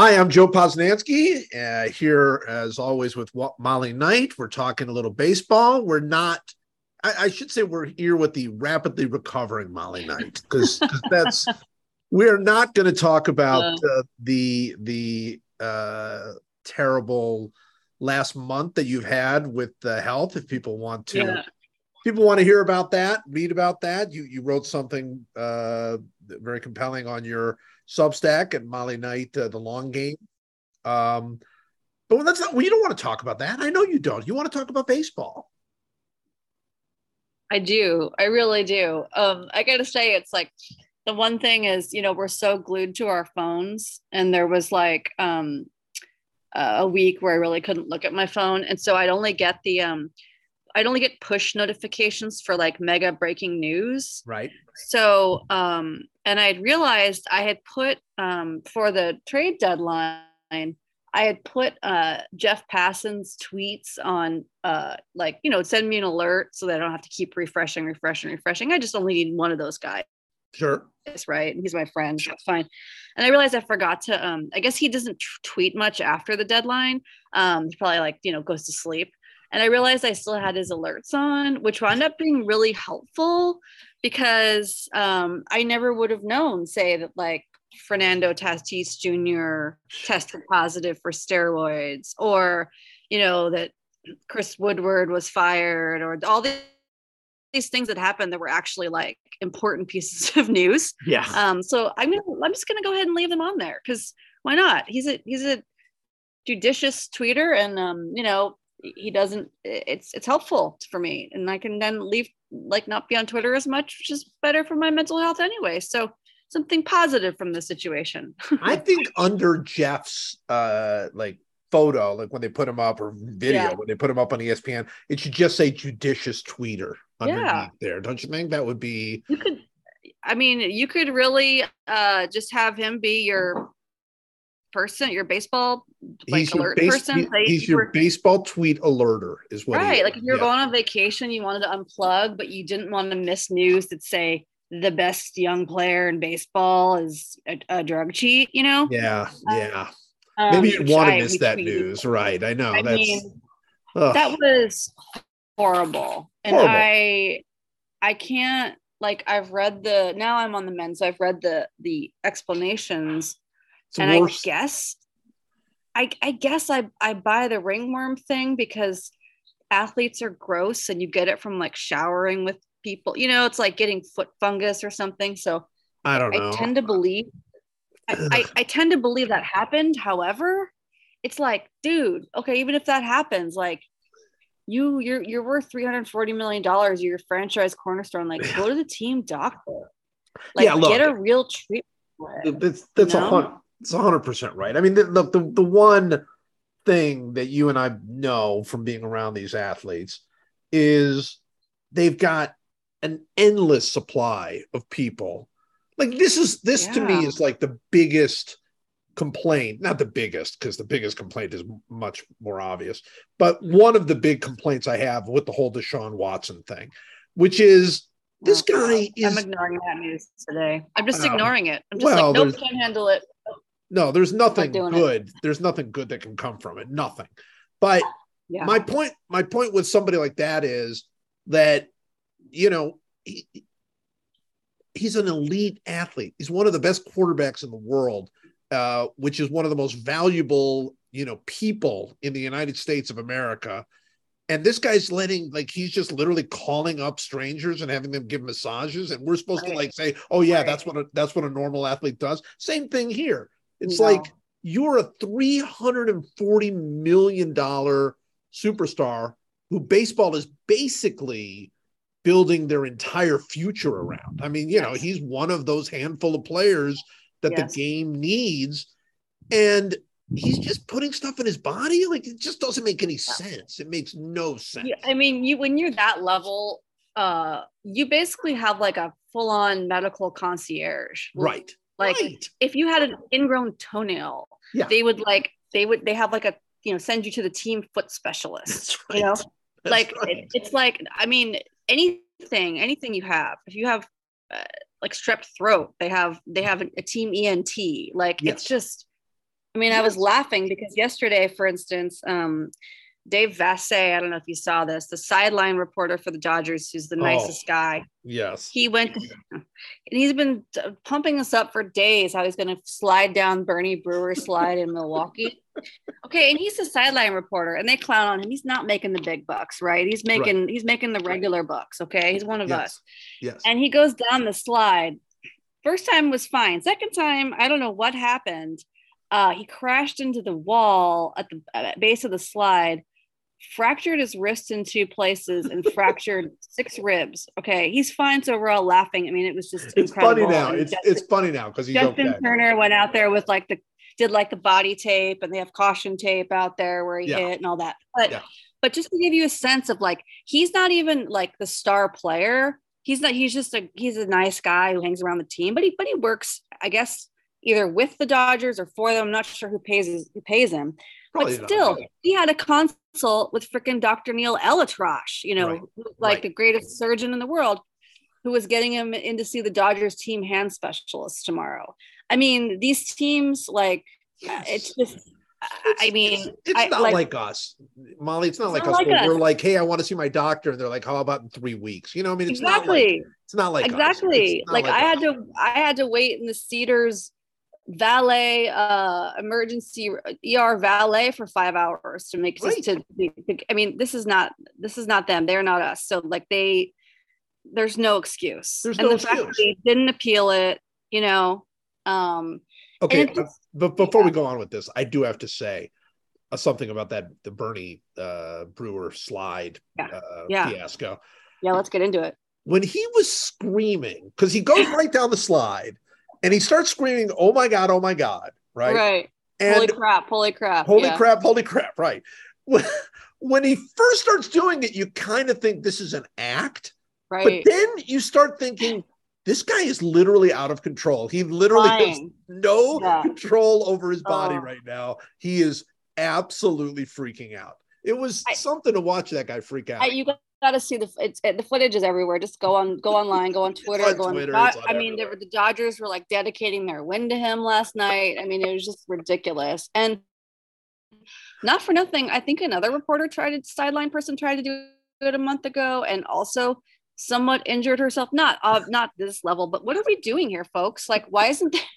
Hi, I'm Joe Posnanski, uh, here as always with Molly Knight. We're talking a little baseball. We're not, I, I should say, we're here with the rapidly recovering Molly Knight because that's, we're not going to talk about uh, the, the uh, terrible last month that you've had with the health. If people want to, yeah. people want to hear about that, read about that. You, you wrote something uh, very compelling on your Substack and Molly Knight, uh, the long game. Um, but that's not. Well, you don't want to talk about that. I know you don't. You want to talk about baseball. I do. I really do. Um, I got to say, it's like the one thing is, you know, we're so glued to our phones, and there was like um, a week where I really couldn't look at my phone, and so I'd only get the um, I'd only get push notifications for like mega breaking news. Right. So, um, and I'd realized I had put um, for the trade deadline, I had put uh, Jeff Passan's tweets on, uh, like, you know, send me an alert so that I don't have to keep refreshing, refreshing, refreshing. I just only need one of those guys. Sure. That's right. He's my friend. That's fine. And I realized I forgot to, um, I guess he doesn't t- tweet much after the deadline. Um, he probably like, you know, goes to sleep. And I realized I still had his alerts on, which wound up being really helpful because um, I never would have known, say, that like Fernando Tatis Jr. tested positive for steroids, or, you know, that Chris Woodward was fired, or all these these things that happened that were actually like important pieces of news. Yeah. Um, so I'm gonna I'm just gonna go ahead and leave them on there because why not? He's a he's a judicious tweeter and um, you know, he doesn't it's it's helpful for me and i can then leave like not be on twitter as much which is better for my mental health anyway so something positive from the situation i think under jeff's uh like photo like when they put him up or video yeah. when they put him up on espn it should just say judicious tweeter underneath yeah. there don't you think that would be you could i mean you could really uh just have him be your person, your baseball like he's alert base, person. He, he's your baseball tweet alerter, is what. Right, like if you're yeah. going on vacation, you wanted to unplug, but you didn't want to miss news that say the best young player in baseball is a, a drug cheat. You know? Yeah, yeah. Um, Maybe you'd want to miss that news, right? I know. I that's mean, that was horrible, and horrible. I, I can't. Like I've read the now I'm on the men, so I've read the the explanations it's and worse. I guess I, I guess I, I buy the ringworm thing because athletes are gross and you get it from like showering with people. You know, it's like getting foot fungus or something. So I don't know. I tend to believe I, I, I tend to believe that happened. However, it's like, dude, okay, even if that happens, like you you're you're worth 340 million dollars, you're your franchise cornerstone. Like go to the team doctor. Like yeah, look, get a real treatment. That's that's a hundred it's 100% right. I mean, the, the, the, the one thing that you and I know from being around these athletes is they've got an endless supply of people. Like this is this yeah. to me is like the biggest complaint, not the biggest because the biggest complaint is much more obvious, but one of the big complaints I have with the whole Deshaun Watson thing, which is this guy is I'm ignoring that news today. I'm just um, ignoring it. I'm just well, like, nope, can't handle it. No, there's nothing good. It. There's nothing good that can come from it. Nothing. But yeah. my point, my point with somebody like that is that, you know, he, he's an elite athlete. He's one of the best quarterbacks in the world, uh, which is one of the most valuable, you know, people in the United States of America. And this guy's letting like he's just literally calling up strangers and having them give massages, and we're supposed right. to like say, "Oh yeah, right. that's what a, that's what a normal athlete does." Same thing here it's no. like you're a $340 million superstar who baseball is basically building their entire future around. I mean, you know, he's one of those handful of players that yes. the game needs. And he's just putting stuff in his body. Like it just doesn't make any sense. It makes no sense. Yeah, I mean, you when you're that level, uh, you basically have like a full-on medical concierge. Right. Like right. if you had an ingrown toenail, yeah. they would like they would they have like a you know send you to the team foot specialist. Right. You know, That's like right. it, it's like I mean anything anything you have if you have uh, like strep throat they have they have a, a team ENT like it's just I mean. I was laughing because yesterday, for instance, um, Dave Vassegh, I don't know if you saw this, the sideline reporter for the Dodgers, who's the oh, nicest guy. Yes. He went and he's been pumping us up for days how he's going to slide down Bernie Brewer slide in Milwaukee. Okay, and he's a sideline reporter and they clown on him. He's not making the big bucks, right? He's making right. he's making the regular bucks, okay? He's one of yes. us. Yes. And he goes down the slide. First time was fine. Second time, I don't know what happened. Uh, he crashed into the wall at the at base of the slide fractured his wrist in two places and fractured six ribs. Okay, he's fine. So we're all laughing. I mean, it was just it's incredible. funny now. it's Justin, it's funny now because Justin okay. Turner went out there with like the did like the body tape and they have caution tape out there where he yeah. hit and all that. But yeah. but just to give you a sense of like he's not even like the star player. He's not. He's just a he's a nice guy who hangs around the team. But he but he works. I guess either with the Dodgers or for them. I'm not sure who pays who pays him. Probably but still, not. he had a consult with freaking Dr. Neil ElAttrache, you know, right. like right. the greatest surgeon in the world, who was getting him in to see the Dodgers team hand specialist tomorrow. I mean, these teams, like, yes. it's just. It's, I mean, it's, I, not like, like, us, Molly. It's not it's like not us. Like us. We're like, hey, I want to see my doctor, and they're like, how about in three weeks? You know, I mean, it's exactly. Not like, it's not like exactly. Like, like I had to, I had to wait in the Cedars valet uh emergency er valet for five hours to make right. to, to i mean this is not this is not them they're not us so like they there's no excuse there's and no the excuse. fact they didn't appeal it you know um okay but before yeah. we go on with this i do have to say uh, something about that the bernie uh brewer slide yeah. Uh, yeah. fiasco yeah let's get into it when he was screaming because he goes right down the slide and he starts screaming, "Oh my god! Oh my god!" Right? Right. And holy crap! Holy crap! Holy yeah. crap! Holy crap! Right. When he first starts doing it, you kind of think this is an act, right? But then you start thinking, this guy is literally out of control. He literally has no yeah. control over his body oh. right now. He is absolutely freaking out. It was I, something to watch that guy freak out. I, you got to see the it's the footage is everywhere. Just go on go online, go on Twitter, on go on. Twitter, on I mean, were, the Dodgers were like dedicating their win to him last night. I mean, it was just ridiculous. And not for nothing, I think another reporter tried to sideline person tried to do it a month ago, and also somewhat injured herself. Not uh, not this level, but what are we doing here, folks? Like, why isn't there?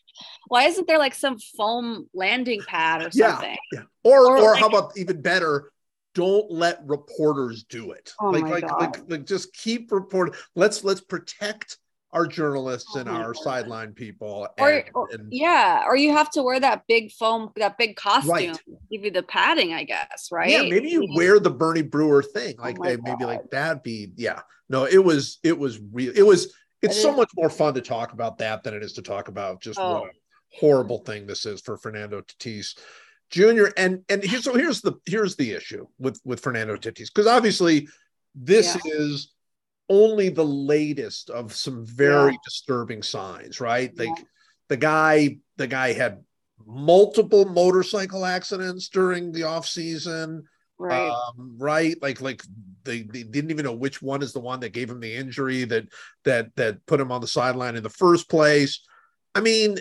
Why isn't there like some foam landing pad or something? Yeah, yeah. Or, or, or like, how about even better? Don't let reporters do it. Oh like, like, like, like, just keep reporting. Let's let's protect our journalists oh and our God. sideline people. Or, and, or and, yeah, or you have to wear that big foam, that big costume, right. give you the padding, I guess, right? Yeah, maybe you wear the Bernie Brewer thing, oh like oh maybe like that. Be yeah. No, it was it was real. It was. It's it so is. much more fun to talk about that than it is to talk about just oh. what a horrible thing this is for Fernando Tatis. Junior, and and here's so here's the here's the issue with with Fernando Tatis because obviously this yeah. is only the latest of some very yeah. disturbing signs, right? Like yeah. the guy the guy had multiple motorcycle accidents during the off season, right? Um, right, like like they, they didn't even know which one is the one that gave him the injury that that that put him on the sideline in the first place. I mean,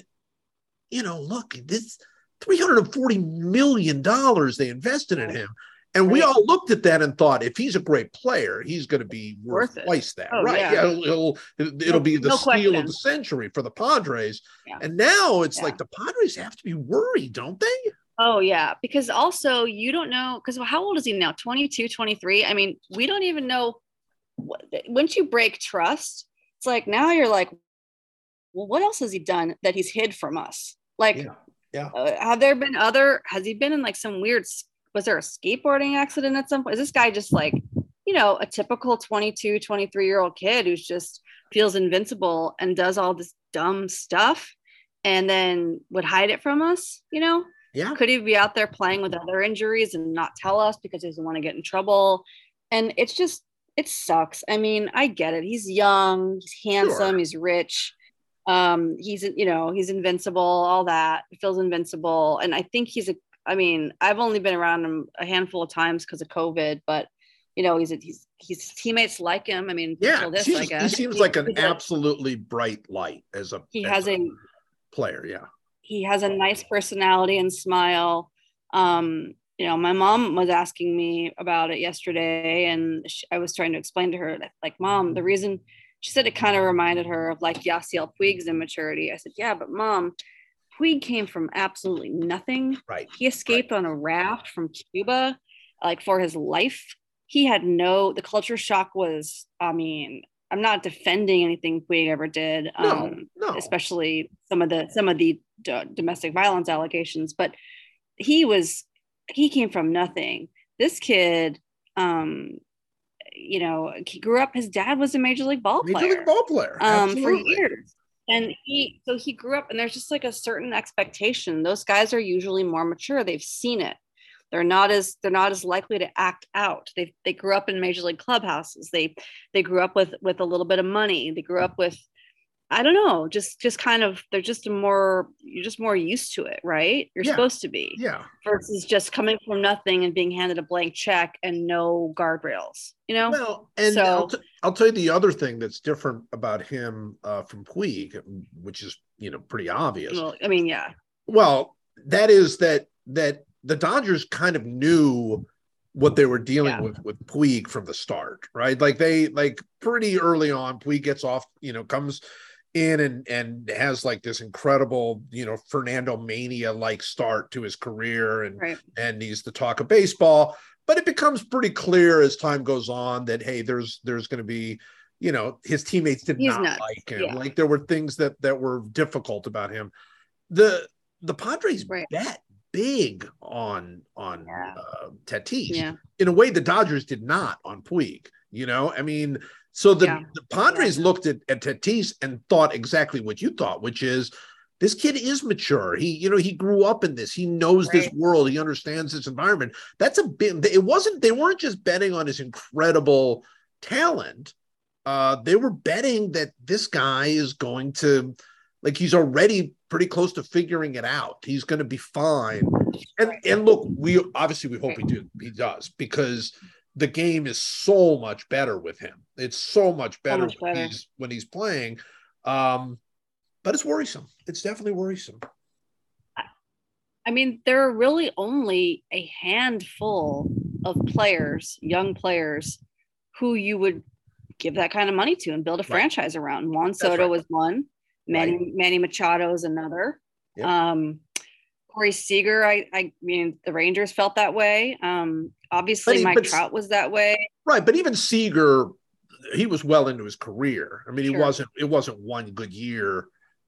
you know, look, this 340 million dollars they invested in him. And we all looked at that and thought if he's a great player he's going to be worth, worth twice that. Oh, right. yeah, yeah it'll, it'll, it'll, be the no steal question. of the century for the padres. Yeah. and now it's yeah. like the padres have to be worried don't they? Oh yeah. Because also you don't know because how old is he now? 22 23 i mean we don't even know once you break trust it's like now you're like well what else has he done that he's hid from us? Like yeah. Uh, have there been other? Has he been in like some weird? Was there a skateboarding accident at some point? Is this guy just like, you know, a typical 22, 23 year old kid who's just feels invincible and does all this dumb stuff and then would hide it from us? You know? Yeah. Could he be out there playing with other injuries and not tell us because he doesn't want to get in trouble? And it's just, it sucks. I mean, I get it. He's young, he's handsome, sure. he's rich um he's you know he's invincible all that he feels invincible. And i think he's a i mean i've only been around him a handful of times because of covid but you know he's a, he's he's teammates like him. I mean yeah this, he seems he like an absolutely bright light as a he as has a, player yeah. he has a nice personality and smile. Um, you know, my mom was asking me about it yesterday, and she, I was trying to explain to her that, like, mom, the reason she said it kind of reminded her of like Yasiel Puig's immaturity. I said, yeah, but mom, Puig came from absolutely nothing. Right. He escaped right. on a raft from Cuba, like for his life. He had no. The culture shock was. I mean, I'm not defending anything Puig ever did. No, um, no. Especially some of the some of the d- domestic violence allegations, but he was he came from nothing. This kid, um, you know, he grew up. His dad was a major league ball player. Major league ball player, um, for years. And he, so he grew up, and there's just like a certain expectation. Those guys are usually more mature. They've seen it. They're not as they're not as likely to act out. They they grew up in major league clubhouses. They they grew up with with a little bit of money. They grew up with I don't know, just just kind of they're just more you're just more used to it, right? You're yeah. supposed to be. Yeah. Versus just coming from nothing and being handed a blank check and no guardrails, you know? Well, and so, I'll, t- I'll tell you the other thing that's different about him uh, from Puig, which is, you know, pretty obvious. Well, I mean, yeah. Well, that is that that the Dodgers kind of knew what they were dealing yeah. with with Puig from the start, right? Like they like pretty early on, Puig gets off, you know, comes in and and has like this incredible you know Fernando mania like start to his career and right. and he's the talk of baseball but it becomes pretty clear as time goes on that hey there's there's going to be you know his teammates did he's not nuts. like him yeah. like there were things that that were difficult about him the the Padres right. bet big on on yeah. uh, Tatis yeah. in a way the Dodgers did not on Puig you know I mean so the, yeah. the Padres looked at, at Tatis and thought exactly what you thought, which is this kid is mature. He, you know, he grew up in this. He knows right. this world. He understands this environment. That's a bit. It wasn't. They weren't just betting on his incredible talent. Uh, they were betting that this guy is going to, like, he's already pretty close to figuring it out. He's going to be fine. And and look, we obviously we hope he do. He does because the game is so much better with him. It's so much better, so much better. When, he's, when he's playing. Um, but it's worrisome. It's definitely worrisome. I mean, there are really only a handful of players, young players, who you would give that kind of money to and build a right. franchise around. Juan Soto right. was one. Manny right. Manny Machado is another. Yep. Um, Corey Seager, I, I mean, the Rangers felt that way. Um, obviously, he, Mike but, Trout was that way. Right, but even Seager, he was well into his career. I mean, sure. he wasn't. It wasn't one good year.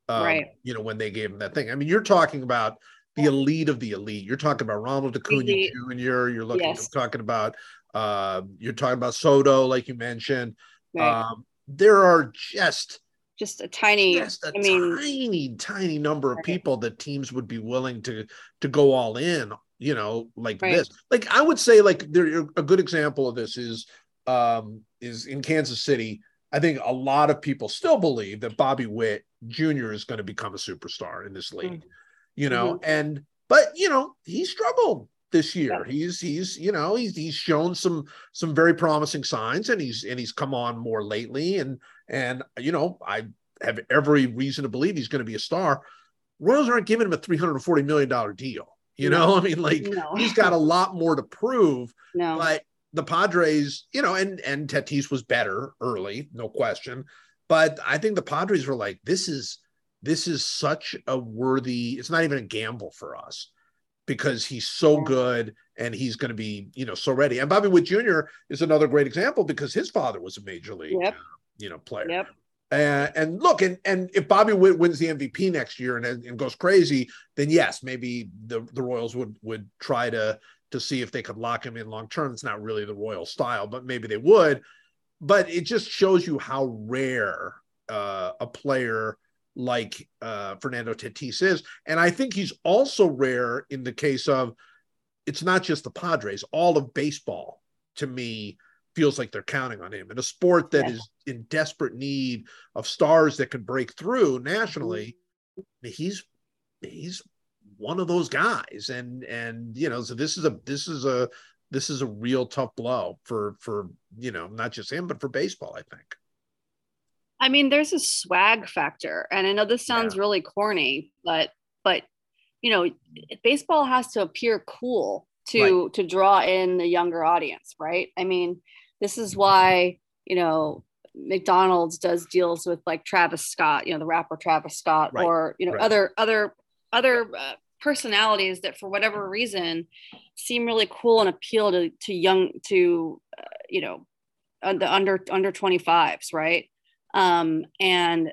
Um, right. You know, when they gave him that thing. I mean, you're talking about the elite of the elite. You're talking about Ronald Acuna Jr. You're looking. Yes. talking about. Uh, you're talking about Soto, like you mentioned. Right. Um, there are just just a tiny just a I mean, tiny tiny number of people that teams would be willing to to go all in you know like right. this like i would say like there a good example of this is um is in kansas city i think a lot of people still believe that bobby witt jr is going to become a superstar in this league mm-hmm. you know mm-hmm. and but you know he struggled this year. Yeah. He's he's you know he's he's shown some some very promising signs and he's and he's come on more lately and and you know I have every reason to believe he's going to be a star. Royals aren't giving him a three hundred and forty million dollar deal. You no. know, I mean, like no. he's got a lot more to prove. No. But the Padres, you know, and and Tatis was better early, no question. But I think the Padres were like, this is this is such a worthy. It's not even a gamble for us because he's so good and he's going to be, you know, so ready. And Bobby Witt Jr. is another great example because his father was a major league, yep. You know, player. Yep. Uh, and look, and and if Bobby Witt wins the MVP next year and, and goes crazy, then yes, maybe the the Royals would would try to to see if they could lock him in long term. It's not really the Royal style, but maybe they would. But it just shows you how rare uh, a player like uh, Fernando Tatis is. And I think he's also rare in the case of it's not just the Padres, all of baseball to me feels like they're counting on him in a sport that yeah. is in desperate need of stars that can break through nationally. Mm-hmm. He's he's one of those guys and and you know so this is a this is a this is a real tough blow for for you know not just him but for baseball i think I mean, there's a swag factor, and I know this sounds yeah. really corny, but but you know, baseball has to appear cool to right. to draw in the younger audience, right? I mean, this is why, you know, McDonald's does deals with like Travis Scott, you know, the rapper Travis Scott, right. or you know, right. other other other uh, personalities that for whatever reason seem really cool and appeal to to young to uh, you know the under under 25s, right? Um, and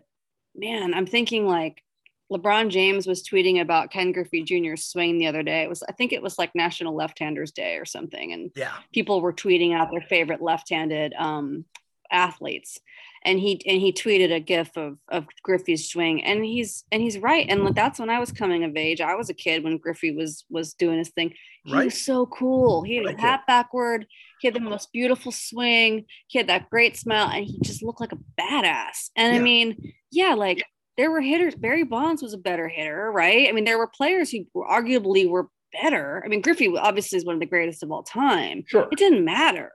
man, I'm thinking like LeBron James was tweeting about Ken Griffey Jr.'s swing the other day. It was, I think it was like National Left-Handers Day or something, and yeah, people were tweeting out their favorite left-handed um, athletes, and he and he tweeted a GIF of of Griffey's swing, and he's and he's right, and that's when I was coming of age. I was a kid when Griffey was was doing his thing. He right. was so cool. He had his hat backward. He had the most beautiful swing. He had that great smile, and he just looked like a badass. And yeah. I mean, yeah, like there were hitters. Barry Bonds was a better hitter, right? I mean, there were players who arguably were better. I mean, Griffey obviously is one of the greatest of all time. Sure. It didn't matter,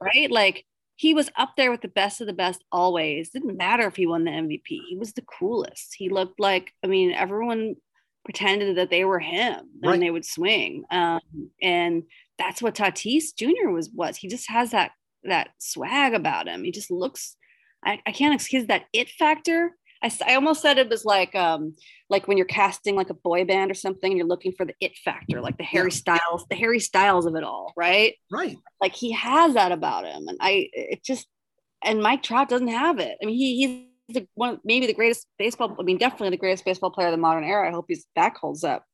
right? Like he was up there with the best of the best always. Didn't matter if he won the MVP. He was the coolest. He looked like, I mean, everyone pretended that they were him when they would swing. Um, and that's what Tatis Jr. was was. He just has that that swag about him. He just looks I, I can't excuse that it factor I, I almost said it was like um like when you're casting like a boy band or something and you're looking for the it factor like the harry styles the harry styles of it all right? Right. Like he has that about him and i it just and mike trout doesn't have it. I mean he, he's the one maybe the greatest baseball i mean definitely the greatest baseball player of the modern era. I hope his back holds up.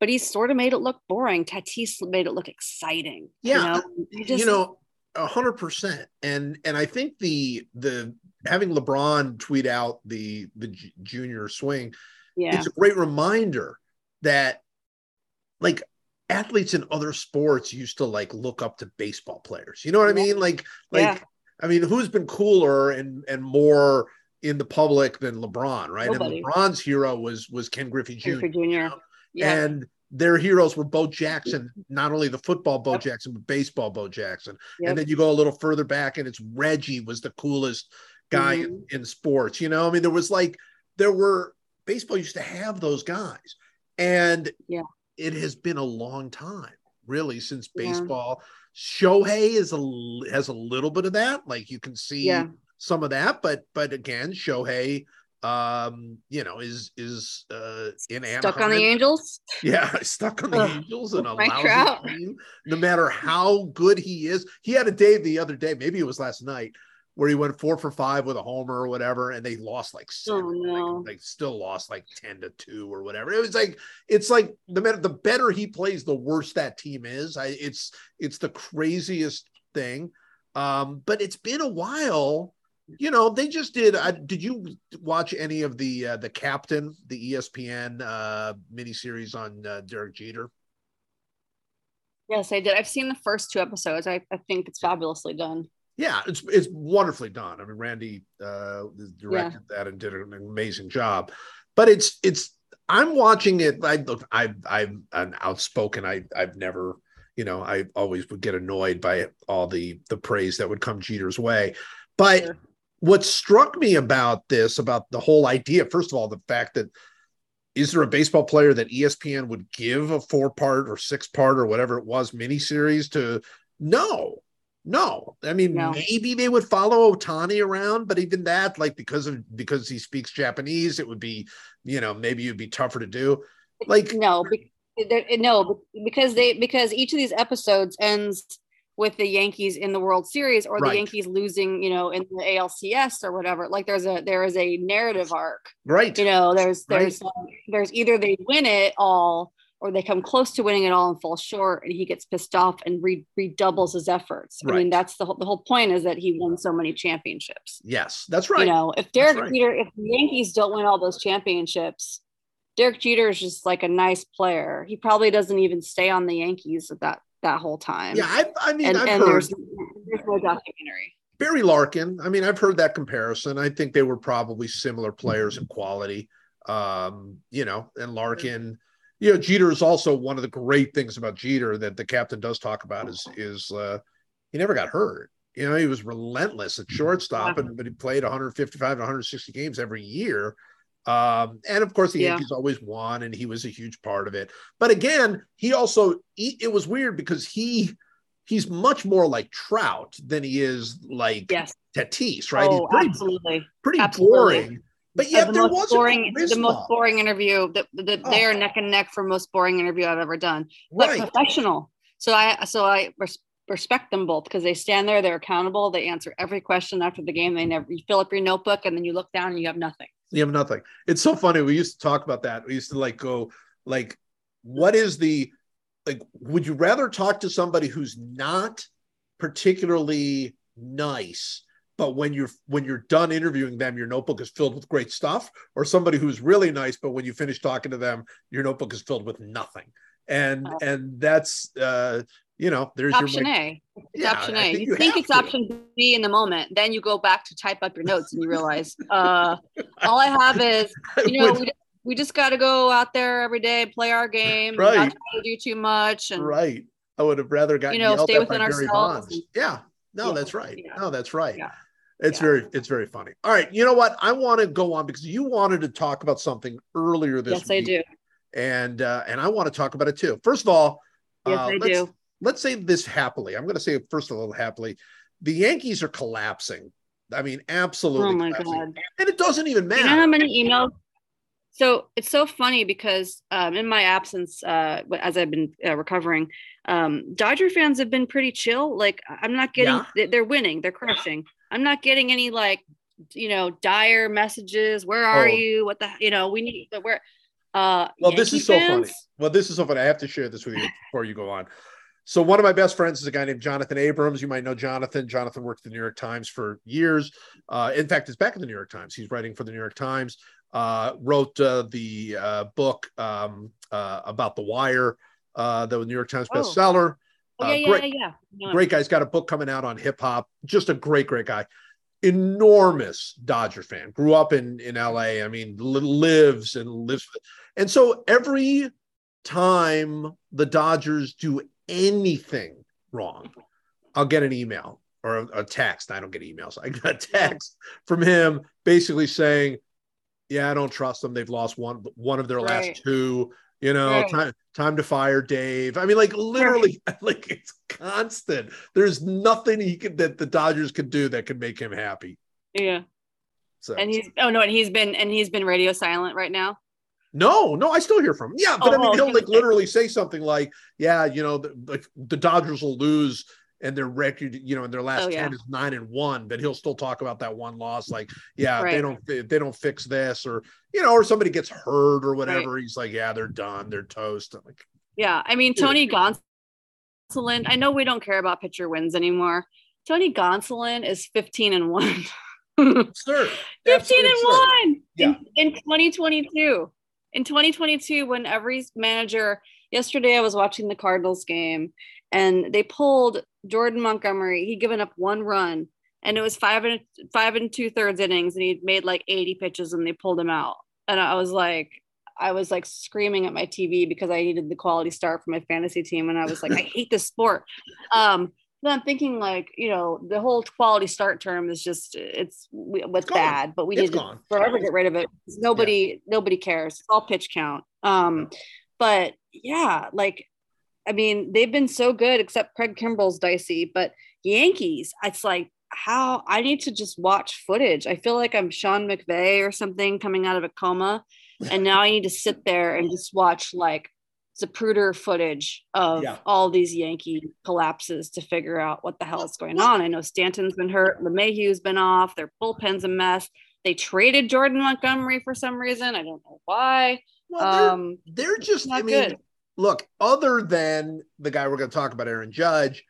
But he sort of made it look boring. Tatis made it look exciting yeah you know, just, you know a hundred percent. And and i think the the having LeBron tweet out the the junior swing, yeah. it's a great reminder that like athletes in other sports used to like look up to baseball players. You know what I mean? Like like yeah. I mean, who's been cooler and and more in the public than LeBron, right? Nobody. And LeBron's hero was was Ken Griffey Jr. Griffey Jr. You know? Yeah. And their heroes were Bo Jackson, not only the football Bo yep. Jackson, but baseball Bo Jackson. Yep. And then you go a little further back, and it's Reggie was the coolest guy mm-hmm. in, in sports. You know, I mean, there was like there were baseball used to have those guys, and yeah, it has been a long time, really, since baseball. Yeah. Shohei is a has a little bit of that. Like you can see yeah. some of that, but but again, Shohei um you know is is uh in Anaheim. stuck on the angels yeah stuck on the angels and a lousy team no matter how good he is he had a day the other day maybe it was last night where he went four for five with a homer or whatever, and they lost like seven. Oh, no. like, still lost like 10 to 2 or whatever. It was like it's like the better the better he plays, the worse that team is. I it's it's the craziest thing. Um, but it's been a while. You know, they just did. Uh, did you watch any of the uh, the captain, the ESPN uh, miniseries on uh, Derek Jeter? Yes, I did. I've seen the first two episodes. I, I think it's fabulously done. Yeah, it's it's wonderfully done. I mean, Randy uh, directed yeah. that and did an amazing job. But it's it's I'm watching it. I look, I I'm an outspoken. I I've never, you know, I always would get annoyed by all the the praise that would come Jeter's way. But sure. what struck me about this, about the whole idea, first of all, the fact that is there a baseball player that ESPN would give a four part or six part or whatever it was miniseries to? No, no, I mean no. maybe they would follow Ohtani around, but even that, like because of because he speaks Japanese, it would be, you know, maybe it'd be tougher to do. Like no, no, because they because each of these episodes ends with the Yankees in the World Series or right. the Yankees losing, you know, in the ALCS or whatever. Like there's a there is a narrative arc, right? You know, there's there's right. um, there's either they win it all or they come close to winning it all and fall short and he gets pissed off and re- redoubles his efforts. Right. I mean, that's the whole, the whole point is that he won so many championships. Yes, that's right. You know, if Derek right. Jeter, if the Yankees don't win all those championships, Derek Jeter is just like a nice player. He probably doesn't even stay on the Yankees at that that whole time. Yeah, I, I mean, and, I've and heard there's, there's no documentary. Barry Larkin. I mean, I've heard that comparison. I think they were probably similar players in quality. Um, you know, and Larkin you know, Jeter is also one of the great things about Jeter that the captain does talk about is is uh, he never got hurt. You know, he was relentless at shortstop, and but he played 155 160 games every year. Um, and of course, the yeah. Yankees always won, and he was a huge part of it. But again, he also he, it was weird because he he's much more like Trout than he is like yes. Tatis, right? Oh, pretty, absolutely, pretty absolutely. boring. But yet, the there was boring, the most boring interview that oh. they are neck and neck for most boring interview I've ever done. But right. professional. So I so I res- respect them both because they stand there, they're accountable, they answer every question after the game. They never you fill up your notebook and then you look down and you have nothing. You have nothing. It's so funny. We used to talk about that. We used to like go like, what is the like? Would you rather talk to somebody who's not particularly nice? But when you're when you're done interviewing them your notebook is filled with great stuff. Or somebody who's really nice but when you finish talking to them your notebook is filled with nothing. And and that's uh you know there's option your a yeah, option a. think you, you think it's to. option b in the moment then you go back to type up your notes and you realize uh all i have is you know we, we just got to go out there every day play our game. Right. not to do too much and right. I would have rather gotten you know stay within ourselves yeah. No yeah. that's right. Yeah. no that's right. Yeah. It's yeah. very it's very funny. All right, you know what? I want to go on because you wanted to talk about something earlier this yes, week. Yes, I do. And uh, and I want to talk about it too. First of all, yes, uh, I let's, do. Let's say this happily. I'm going to say it first a little happily. The Yankees are collapsing. I mean, absolutely. Oh my collapsing. god! And it doesn't even matter. You know how many emails? So it's so funny because um, in my absence, uh, as I've been uh, recovering, um, Dodger fans have been pretty chill. Like I'm not getting, yeah. they're winning, they're crushing. I'm not getting any like, you know, dire messages. Where are oh. you? What the, you know, we need, but where, uh, well, Yankee this is so funny. Well, this is so funny. I have to share this with you before you go on. So one of my best friends is a guy named Jonathan Abrams. You might know Jonathan. Jonathan worked at the New York Times for years. Uh, in fact, he's back in the New York Times. He's writing for the New York Times. Uh, wrote uh, the uh, book um, uh, about the Wire, uh, the New York Times oh. bestseller. Oh, yeah, uh, yeah, great, yeah, yeah. Great guy. He's got a book coming out on hip hop. Just a great, great guy. Enormous Dodger fan. Grew up in in LA. I mean, lives and lives. And so every time the Dodgers do anything wrong, I'll get an email or a, a text. I don't get emails. I got a text from him basically saying, "Yeah, I don't trust them. They've lost one one of their right. last two you know right. time time to fire dave i mean like literally right. like it's constant there's nothing he could that the dodgers could do that could make him happy yeah so and he's oh no and he's been and he's been radio silent right now no, no, I still hear from him. Yeah, but oh, I mean, oh, he'll like literally say something like, "Yeah, you know, the, like the Dodgers will lose and their record, you know, in their last oh, 10 yeah. is nine and one, but he'll still talk about that one loss. Like, yeah, right. they don't, they, don't fix this or, you know, or somebody gets hurt or whatever. Right. He's like, yeah, they're done. They're toast. I'm like, yeah. I mean, Tony Gonsolin, I know we don't care about pitcher wins anymore. Tony Gonsolin is 15 and one. sir, 15 and one yeah. in, in 2022. In 2022, when every manager, yesterday I was watching the Cardinals game and they pulled Jordan Montgomery. He'd given up one run, and it was five and five and two thirds innings, and he'd made like 80 pitches, and they pulled him out. And I was like, I was like screaming at my TV because I needed the quality start for my fantasy team, and I was like, I hate this sport. Um, but I'm thinking like, you know, the whole quality start term is just it's what's bad, but we it's need gone. to forever get rid of it. Nobody, yeah. nobody cares. It's all pitch count. Um, but yeah, like I mean, they've been so good, except Craig Kimbrel's dicey. But Yankees, it's like how I need to just watch footage. I feel like I'm Sean McVay or something coming out of a coma, and now I need to sit there and just watch like Zapruder footage of yeah. all these Yankee collapses to figure out what the hell is going on. I know Stanton's been hurt, LeMahieu's been off, their bullpen's a mess. They traded Jordan Montgomery for some reason. I don't know why. Well, they're, um, they're just, I mean, good look, other than the guy we're going to talk about, Aaron Judge,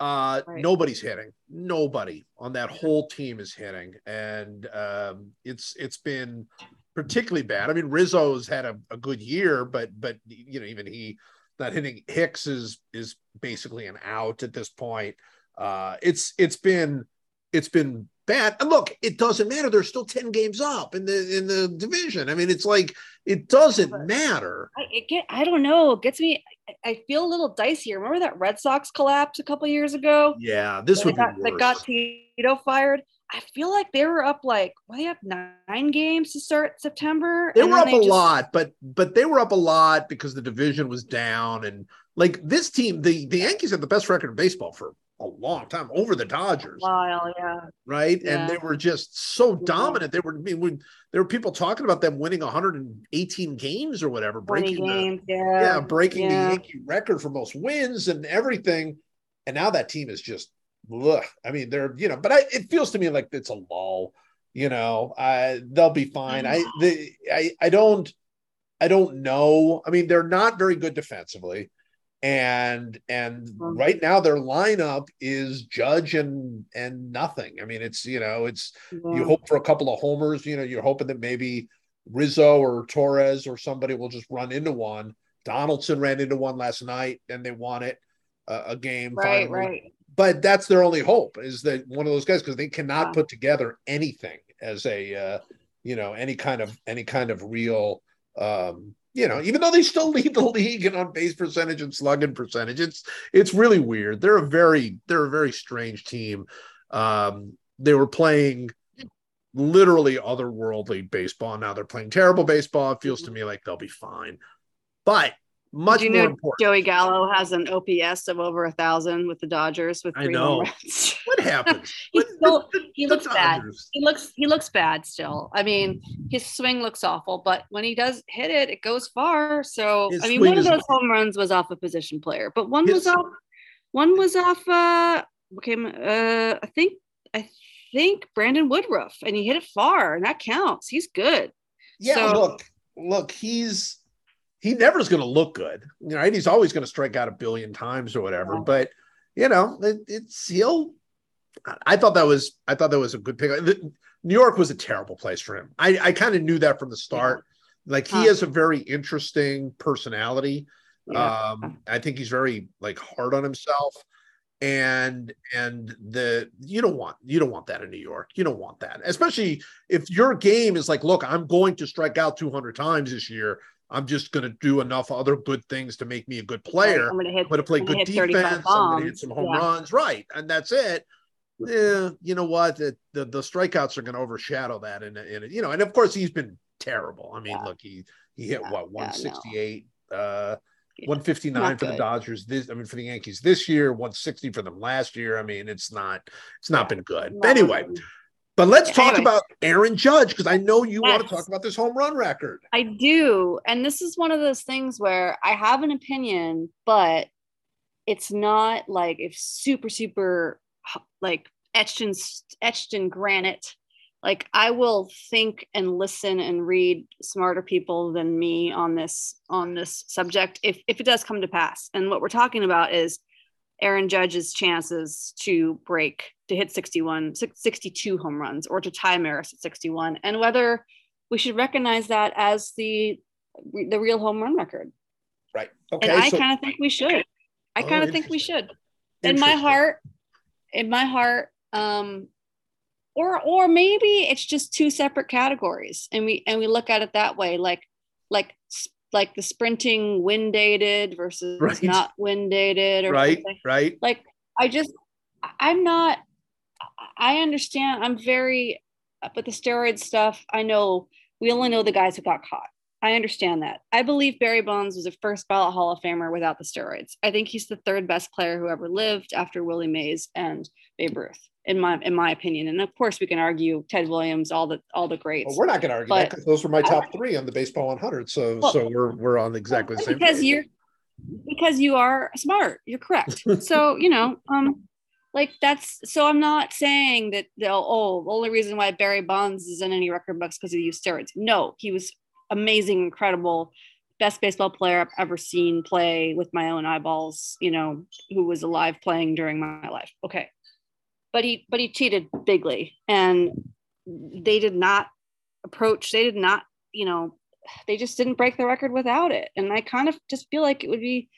uh, right. nobody's hitting. Nobody on that whole team is hitting, and um, it's it's been particularly bad. I mean, Rizzo's had a, a good year, but but you know even he not hitting. Hicks is is basically an out at this point. Uh, it's it's been it's been bad. And look, it doesn't matter. They're still 10 games up in the in the division. I mean, it's like it doesn't matter. I it get I don't know. It gets me I feel a little dicey. Remember that Red Sox collapse a couple years ago? Yeah, this would got, be got Tito fired. I feel like they were up like well, they have nine games to start September. They were up they a just... lot, but but they were up a lot because the division was down and like this team, the the Yankees had the best record in baseball for a long time over the Dodgers. While, yeah. Right. Yeah. And they were just so dominant. They were, I mean, when there were people talking about them winning 118 games or whatever, breaking games, the, yeah. yeah, breaking yeah. the Yankee record for most wins and everything. And now that team is just, ugh. I mean, they're, you know, but I, it feels to me like it's a lull, you know, uh, they'll be fine. I, the, I, I don't, I don't know. I mean, they're not very good defensively and and right now their lineup is Judge and and nothing. I mean, it's you know, it's yeah. you hope for a couple of homers. You know, you're hoping that maybe Rizzo or Torres or somebody will just run into one. Donaldson ran into one last night, and they won it uh, a game. Right, finally. right. But that's their only hope is that one of those guys because they cannot yeah. put together anything as a uh, you know any kind of any kind of real um, you know, even though they still lead the league in on base percentage and slugging percentage, it's it's really weird. They're a very they're a very strange team. Um, they were playing literally otherworldly baseball. Now they're playing terrible baseball. It feels to me like they'll be fine. But much you more know important. Joey Gallo has an OPS of over a thousand with the Dodgers with three I know. what happened? he, still, he looks bad. He looks he looks bad still. I mean, his swing looks awful, but when he does hit it, it goes far. So his I mean, one of those home runs was off a position player, but one his, was off. One was off. Uh, came. Uh, I think. I think Brandon Woodruff, and he hit it far, and that counts. He's good. Yeah. So, look, look, he's he never is going to look good, right? He's always going to strike out a billion times or whatever. Yeah. But you know, it, it's he'll. I thought that was I thought that was a good pick. New York was a terrible place for him. I, I kind of knew that from the start. Yeah. Like he huh. has a very interesting personality. Yeah. Um, I think he's very like hard on himself and and the you don't want you don't want that in New York. You don't want that, especially if your game is like, look, I'm going to strike out 200 times this year. I'm just going to do enough other good things to make me a good player. I'm going to hit. I'm play good defense. I'm going to hit some home yeah. runs, right? And that's it. Yeah, you know what? The the, the strikeouts are going to overshadow that, and and you know, and of course he's been terrible. I mean, yeah. look, he he hit yeah, what 168, no. uh, 159 for the Dodgers. This, I mean, for the Yankees this year, 160 for them last year. I mean, it's not it's not been good. anyway, but let's talk anyway. about Aaron Judge because I know you yes. want to talk about this home run record. I do. And this is one of those things where I have an opinion, but it's not like if super, super like etched in etched in granite. Like I will think and listen and read smarter people than me on this on this subject if if it does come to pass. And what we're talking about is Aaron Judge's chances to break, to hit 61, 62 home runs or to tie Maris at 61, and whether we should recognize that as the the real home run record. Right. Okay. And I so, kind of think we should. I oh, kind of think we should. In my heart, in my heart, um, or or maybe it's just two separate categories, and we and we look at it that way, like like like the sprinting wind aided versus right. not wind aided or right something. right. Like i just i'm not i understand i'm very but the steroid stuff. I know we only know the guys who got caught. I understand that. I believe barry bonds was a first ballot hall of famer without the steroids. I think he's the third best player who ever lived after willie mays and babe ruth in my in my opinion. And of course, we can argue Ted Williams, all the all the greats. Well, we're not going to argue but, that because those were my top three on the baseball 100. So well, so we're we're on exactly the same. Because page. you're because you are smart. You're correct. so you know, um, like that's so. I'm not saying that they'll. Oh, the only reason why Barry Bonds is in any record books because he used steroids. No, he was amazing, incredible. Best baseball player I've ever seen play with my own eyeballs, you know, who was alive playing during my life. Okay but he but he cheated bigly and they did not approach they did not you know they just didn't break the record without it and i kind of just feel like it would be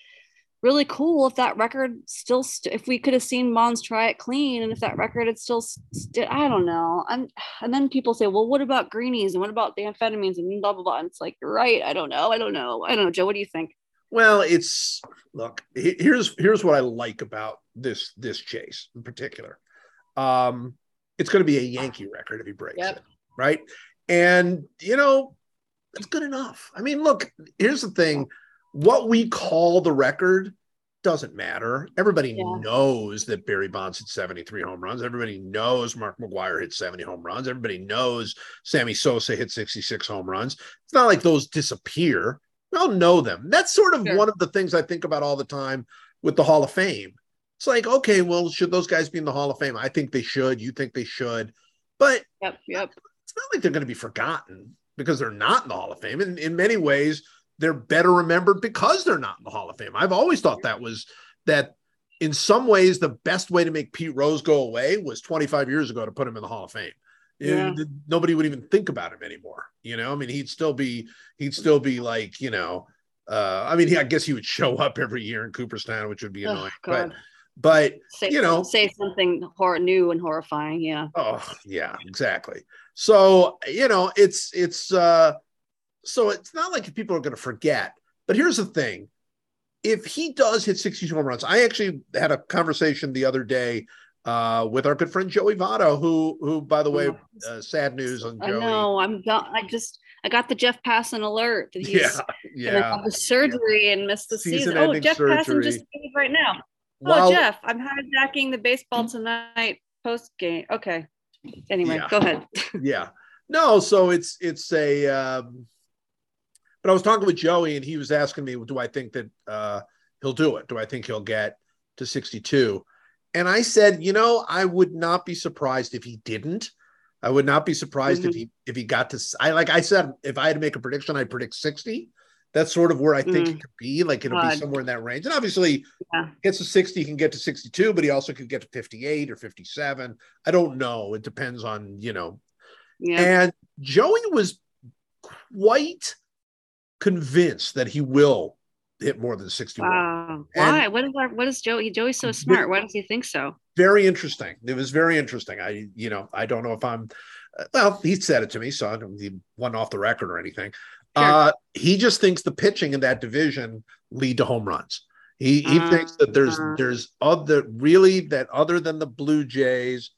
really cool if that record still st- if we could have seen Bonds try it clean and if that record had still st- I don't know. I'm and then people say, well, what about greenies and what about the amphetamines and blah blah blah. And it's like, you're right. I don't know. I don't know. I don't know. Joe, what do you think? Well, it's look, here's here's what I like about this this chase in particular. Um, it's going to be a Yankee record if he breaks yep. it, right? And you know, it's good enough. I mean, look, here's the thing what we call the record doesn't matter. Everybody yeah. knows that Barry Bonds hit 73 home runs. Everybody knows Mark McGwire hit 70 home runs. Everybody knows Sammy Sosa hit 66 home runs. It's not like those disappear. We all know them. That's sort of sure. one of the things I think about all the time with the Hall of Fame. It's like, okay, well, should those guys be in the Hall of Fame? I think they should. You think they should. But yep, yep. it's not like they're going to be forgotten because they're not in the Hall of Fame. In, in many ways, they're better remembered because they're not in the Hall of Fame. I've always thought that was that in some ways the best way to make Pete Rose go away was 25 years ago to put him in the Hall of Fame. Yeah. It, nobody would even think about him anymore. You know, I mean, he'd still be he'd still be like, you know, uh, I mean, he, I guess he would show up every year in Cooperstown, which would be annoying. Oh, but but say, you know, say something hor- new and horrifying. Yeah. Oh yeah, exactly. So you know, it's it's uh so it's not like people are going to forget. But here's the thing if he does hit 62 home runs, I actually had a conversation the other day uh, with our good friend Joey Votto, who, who, by the way, uh, sad news on Joey. I know. I'm. I just. I got the Jeff Passan alert that he's yeah, yeah. the surgery yeah. and missed the season. Oh, Jeff surgery. Passan just right now. Oh, Jeff, I'm hijacking the baseball tonight post game. Okay. Anyway, yeah. go ahead. yeah. No, so it's it's a um, but I was talking with Joey, and he was asking me, "Do I think that uh, he'll do it? Do I think he'll get to 62?" And I said, "You know, I would not be surprised if he didn't. I would not be surprised mm-hmm. if he if he got to. I like I said, if I had to make a prediction, I'd predict 60. That's sort of where I think mm. it could be. Like it'll God. be somewhere in that range. And obviously, yeah. gets to 60, he can get to 62, but he also could get to 58 or 57. I don't know. It depends on you know. Yeah. And Joey was quite convinced that he will hit more than 61. Wow. Why? What is our, what is Joey? Joey's so smart. Why does he think so? Very interesting. It was very interesting. I, you know, I don't know if I'm, uh, well, he said it to me, so I don't, he wasn't off the record or anything. Sure. Uh, he just thinks the pitching in that division lead to home runs. He, he uh, thinks that there's, uh, there's other really that other than the Blue Jays,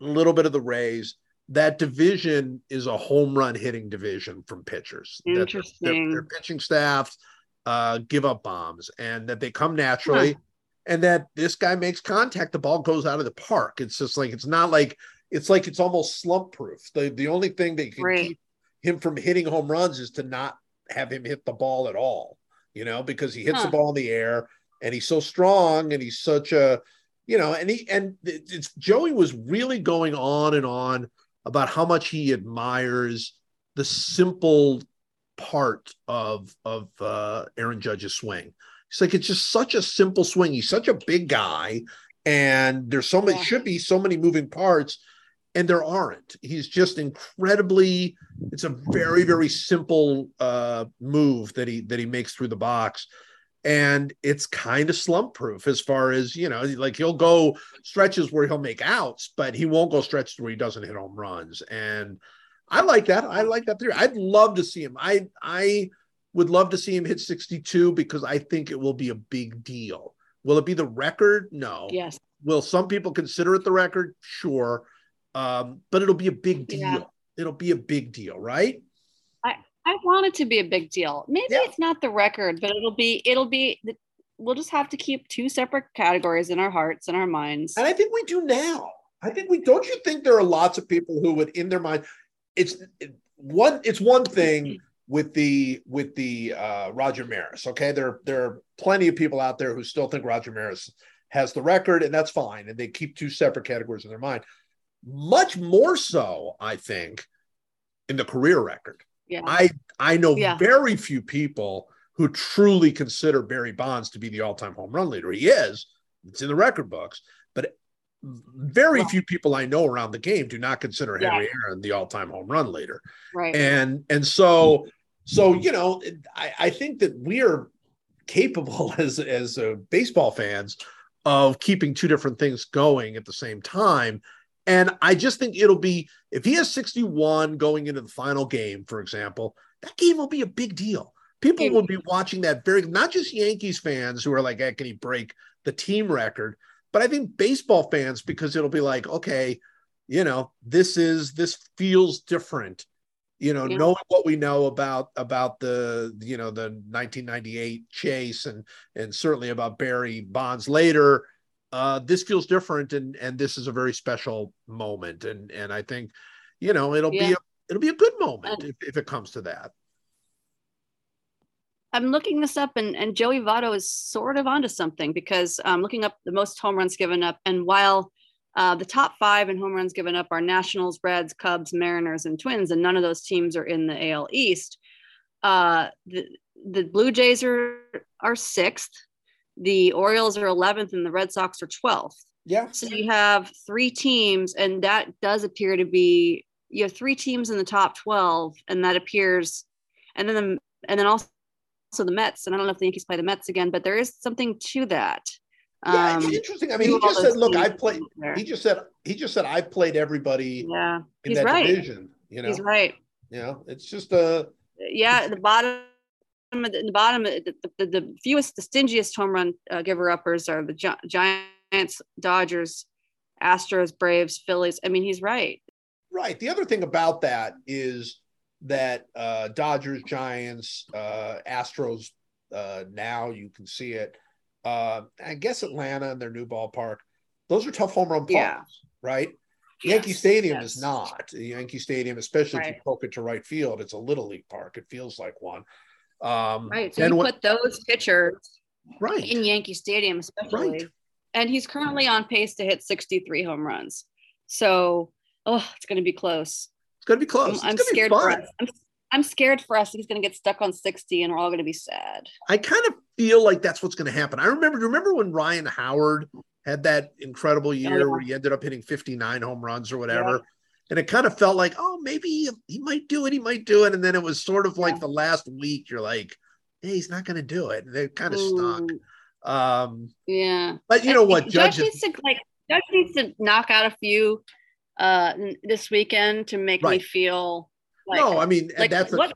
a little bit of the Rays, that division is a home run hitting division from pitchers. Interesting. Their, pitching staffs uh, give up bombs and that they come naturally. Huh. And that this guy makes contact, the ball goes out of the park. It's just like it's not like it's like it's almost slump proof. The the only thing that can right. keep him from hitting home runs is to not have him hit the ball at all, you know, because he hits huh. the ball in the air and he's so strong and he's such a, you know, and he and it's Joey was really going on and on about how much he admires the simple part of of uh, Aaron Judge's swing. He's like, it's just such a simple swing. He's such a big guy, and there's so many yeah. should be so many moving parts, and there aren't. He's just incredibly. It's a very very simple uh, move that he that he makes through the box, and it's kind of slump proof as far as you know like he'll go stretches where he'll make outs but he won't go stretches where he doesn't hit home runs. And i like that. I like that theory. I'd love to see him. I i would love to see him hit 62 because i think it will be a big deal. Will it be the record? No. Yes. Will some people consider it the record? Sure um, but it'll be a big deal yeah. it'll be a big deal right I I want it to be a big deal. Maybe yeah. it's not the record, but it'll be it'll be we'll just have to keep two separate categories in our hearts and our minds. And I think we do now. I think we don't you think there are lots of people who would in their mind it's one it's one thing with the with the uh, Roger Maris. Okay, there there are plenty of people out there who still think Roger Maris has the record, and that's fine, and they keep two separate categories in their mind. Much more so, I think, in the career record. Yeah. I I know yeah. very few people who truly consider Barry Bonds to be the all-time home run leader. He is. It's in the record books, but very well, few people I know around the game do not consider yeah. Henry Aaron the all-time home run leader. Right. And and so so you know, I, I think that we are capable as as uh, baseball fans of keeping two different things going at the same time. And I just think it'll be if he has 61 going into the final game, for example, that game will be a big deal. People will be watching that very not just Yankees fans who are like, hey, can he break the team record? But I think baseball fans, because it'll be like, okay, you know, this is this feels different you know, yeah. knowing what we know about about the you know the 1998 chase and and certainly about Barry Bonds later, uh, this feels different and and this is a very special moment and and I think, you know, it'll yeah. be a, it'll be a good moment if, if it comes to that. I'm looking this up, and, and Joey Votto is sort of onto something because I'm looking up the most home runs given up. And while uh, the top five in home runs given up are Nationals, Reds, Cubs, Mariners, and Twins, and none of those teams are in the AL East. Uh, the the Blue Jays are are sixth, the Orioles are eleventh, and the Red Sox are twelfth. Yeah. So you have three teams, and that does appear to be you have three teams in the top twelve, and that appears, and then the, and then also the Mets. And I don't know if the Yankees play the Mets again, but there is something to that. Yeah, um, interesting. I mean, he just said, "Look, I played." He just said, "He just said I played everybody." Yeah, in that right. division. You know, he's right. You know, it's just a. Yeah, the bottom. The, the bottom, the, the, the, fewest, the stingiest home run uh, giver uppers are the Gi- Giants, Dodgers, Astros, Braves, Phillies. I mean, he's right. Right. The other thing about that is that uh, Dodgers, Giants, uh, Astros. Uh, now you can see it uh, I guess Atlanta and their new ballpark, those are tough home run parks, yeah. right? Yes, Yankee Stadium yes. is not. Yankee Stadium, especially right. if you poke it to right field, it's a little league park. It feels like one. Um, right. So you when, put those pitchers right in Yankee Stadium, especially, right. and he's currently on pace to hit 63 home runs. So, oh, it's going to be close. It's going to be close. I'm, I'm scared for us. I'm, I'm scared for us. He's going to get stuck on 60 and we're all going to be sad. I kind of feel like that's what's going to happen. I remember, remember when Ryan Howard had that incredible year oh, yeah. where he ended up hitting 59 home runs or whatever. Yeah. And it kind of felt like, oh, maybe he might do it. He might do it. And then it was sort of like yeah. the last week, you're like, hey, he's not going to do it. And they kind of stuck. Um, yeah. But you know what? Judge, Judge needs to like, Judge needs to knock out a few uh, this weekend to make right. me feel like, no, I mean like that's what, a,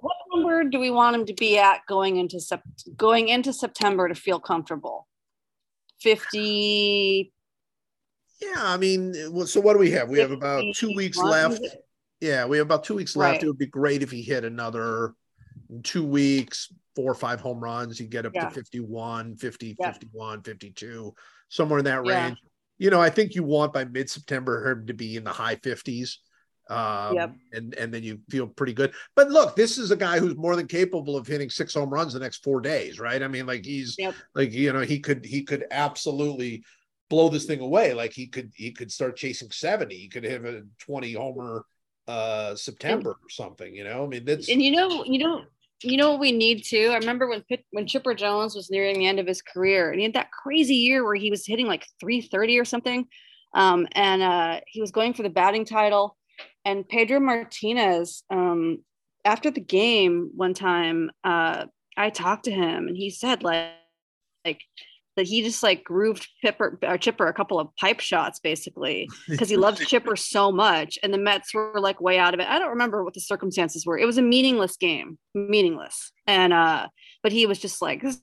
what number do we want him to be at going into sep- going into September to feel comfortable? Fifty. Yeah, I mean, so what do we have? We have about two weeks left. Yeah, we have about two weeks left. Right. It would be great if he hit another two weeks, four or five home runs. You get up yeah. to 51, 50, yeah. 51, 52, somewhere in that yeah. range. You know, I think you want by mid September him to be in the high 50s um, yep. and and then you feel pretty good. But look, this is a guy who's more than capable of hitting six home runs the next four days, right? I mean, like he's yep. like you know he could he could absolutely blow this thing away. Like he could he could start chasing seventy. He could have a twenty homer uh September and, or something. You know, I mean that's and you know you know you know what we need to. I remember when when Chipper Jones was nearing the end of his career, and he had that crazy year where he was hitting like three thirty or something. Um, and uh, he was going for the batting title and Pedro Martinez, um, after the game one time, uh, I talked to him and he said like, like that he just like grooved Pipper or Chipper a couple of pipe shots basically because he loved Chipper so much. And the Mets were like way out of it. I don't remember what the circumstances were. It was a meaningless game, meaningless. And uh, but he was just like, this is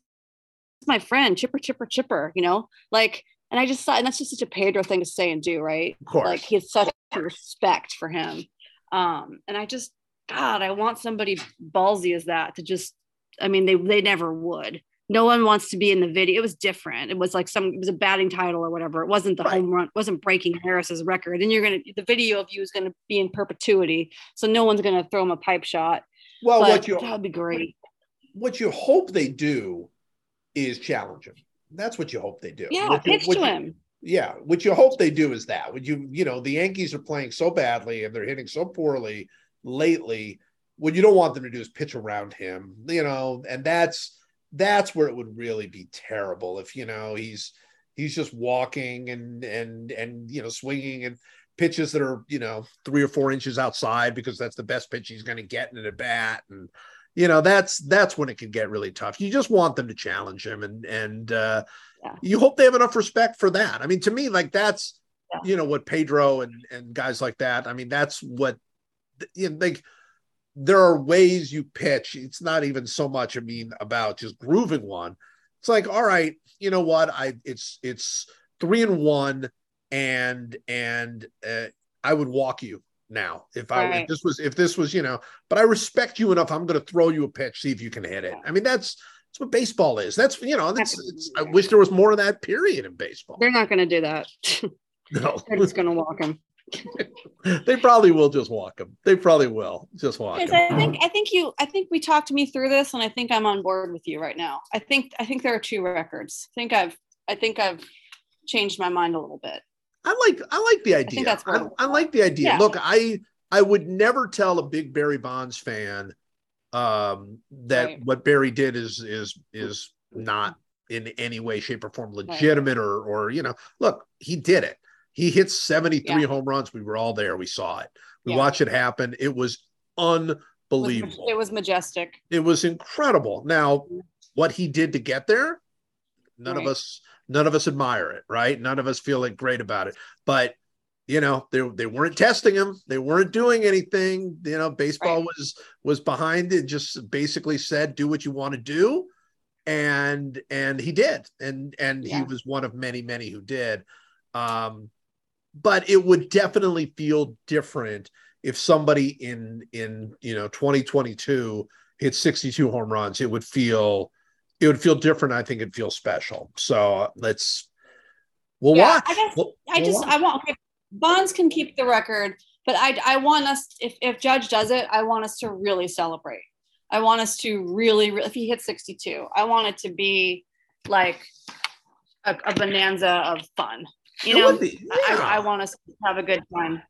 my friend, Chipper, Chipper, Chipper, you know, like and I just thought, and that's just such a Pedro thing to say and do, right? Of course. Like he has such respect for him. Um, and I just, God, I want somebody ballsy as that to just, I mean, they they never would. No one wants to be in the video. It was different. It was like some, it was a batting title or whatever. It wasn't the right. home run, wasn't breaking Maris's record. And you're gonna, the video of you is gonna be in perpetuity. So no one's gonna throw him a pipe shot. Well, but what you that'd be great. What you hope they do is challenge him. That's what you hope they do. Yeah, what pitch you, to him. Yeah, what you hope they do is that. Would you, you know, the Yankees are playing so badly and they're hitting so poorly lately. What you don't want them to do is pitch around him, you know, and that's that's where it would really be terrible if you know he's he's just walking and and and you know swinging and pitches that are you know three or four inches outside because that's the best pitch he's going to get in a bat and you know that's that's when it can get really tough you just want them to challenge him and and uh yeah. you hope they have enough respect for that i mean to me like that's yeah. you know what pedro and and guys like that i mean that's what you know like there are ways you pitch it's not even so much i mean about just grooving one it's like all right you know what i it's it's three and one and and uh, i would walk you now. If I right. if this was if this was you know, but I respect you enough. I'm going to throw you a pitch, see if you can hit it. I mean, that's that's what baseball is. That's you know, that's, I wish there was more of that period in baseball. They're not going to do that. No, they're just going to walk him. They probably will just walk them. They probably will just walk him. I think I think you I think we talked me through this, and I think I'm on board with you right now. I think I think there are two records. I think I've I think I've changed my mind a little bit. I like I like the idea. I, I, I like the idea. Yeah. Look, I I would never tell a big Barry Bonds fan um, that right. what Barry did is is is not in any way, shape, or form legitimate right. or or you know, look, he did it. He hit 73 yeah. home runs. We were all there. We saw it. We yeah. watched it happen. It was unbelievable. It was majestic. It was incredible. Now, what he did to get there, none right. of us none of us admire it, right? None of us feel like great about it. But you know, they they weren't testing him. They weren't doing anything. You know, baseball right. was was behind it. Just basically said, "Do what you want to do," and and he did. And and yeah. he was one of many many who did. Um, but it would definitely feel different if somebody in in you know 2022 hit 62 home runs. It would feel it would feel different. I think it'd feel special. So let's we'll yeah, watch. I guess we'll, I just we'll I want okay, Bonds can keep the record, but I I want us if if Judge does it, I want us to really celebrate. I want us to really, if he hits 62, I want it to be like a, a bonanza of fun. You know, yeah. I, I, want us to have a good time.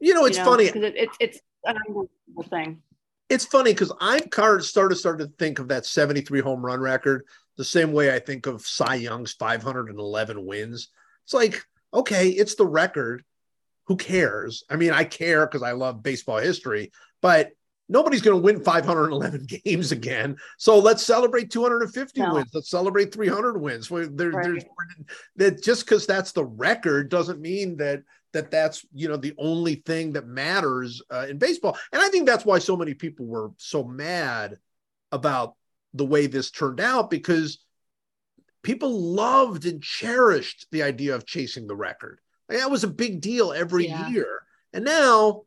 You know, it's you know, funny. It, it, it's an unbelievable thing it's funny because I've started started to think of that 73 home run record the same way I think of Cy Young's 511 wins. It's like, okay, it's the record. Who cares? I mean, I care because I love baseball history, but nobody's going to win 511 games again. So let's celebrate 250 no. wins. Let's celebrate 300 wins. There, right. There's that just because that's the record doesn't mean that that that's you know the only thing that matters uh, in baseball and i think that's why so many people were so mad about the way this turned out because people loved and cherished the idea of chasing the record like, that was a big deal every yeah. year and now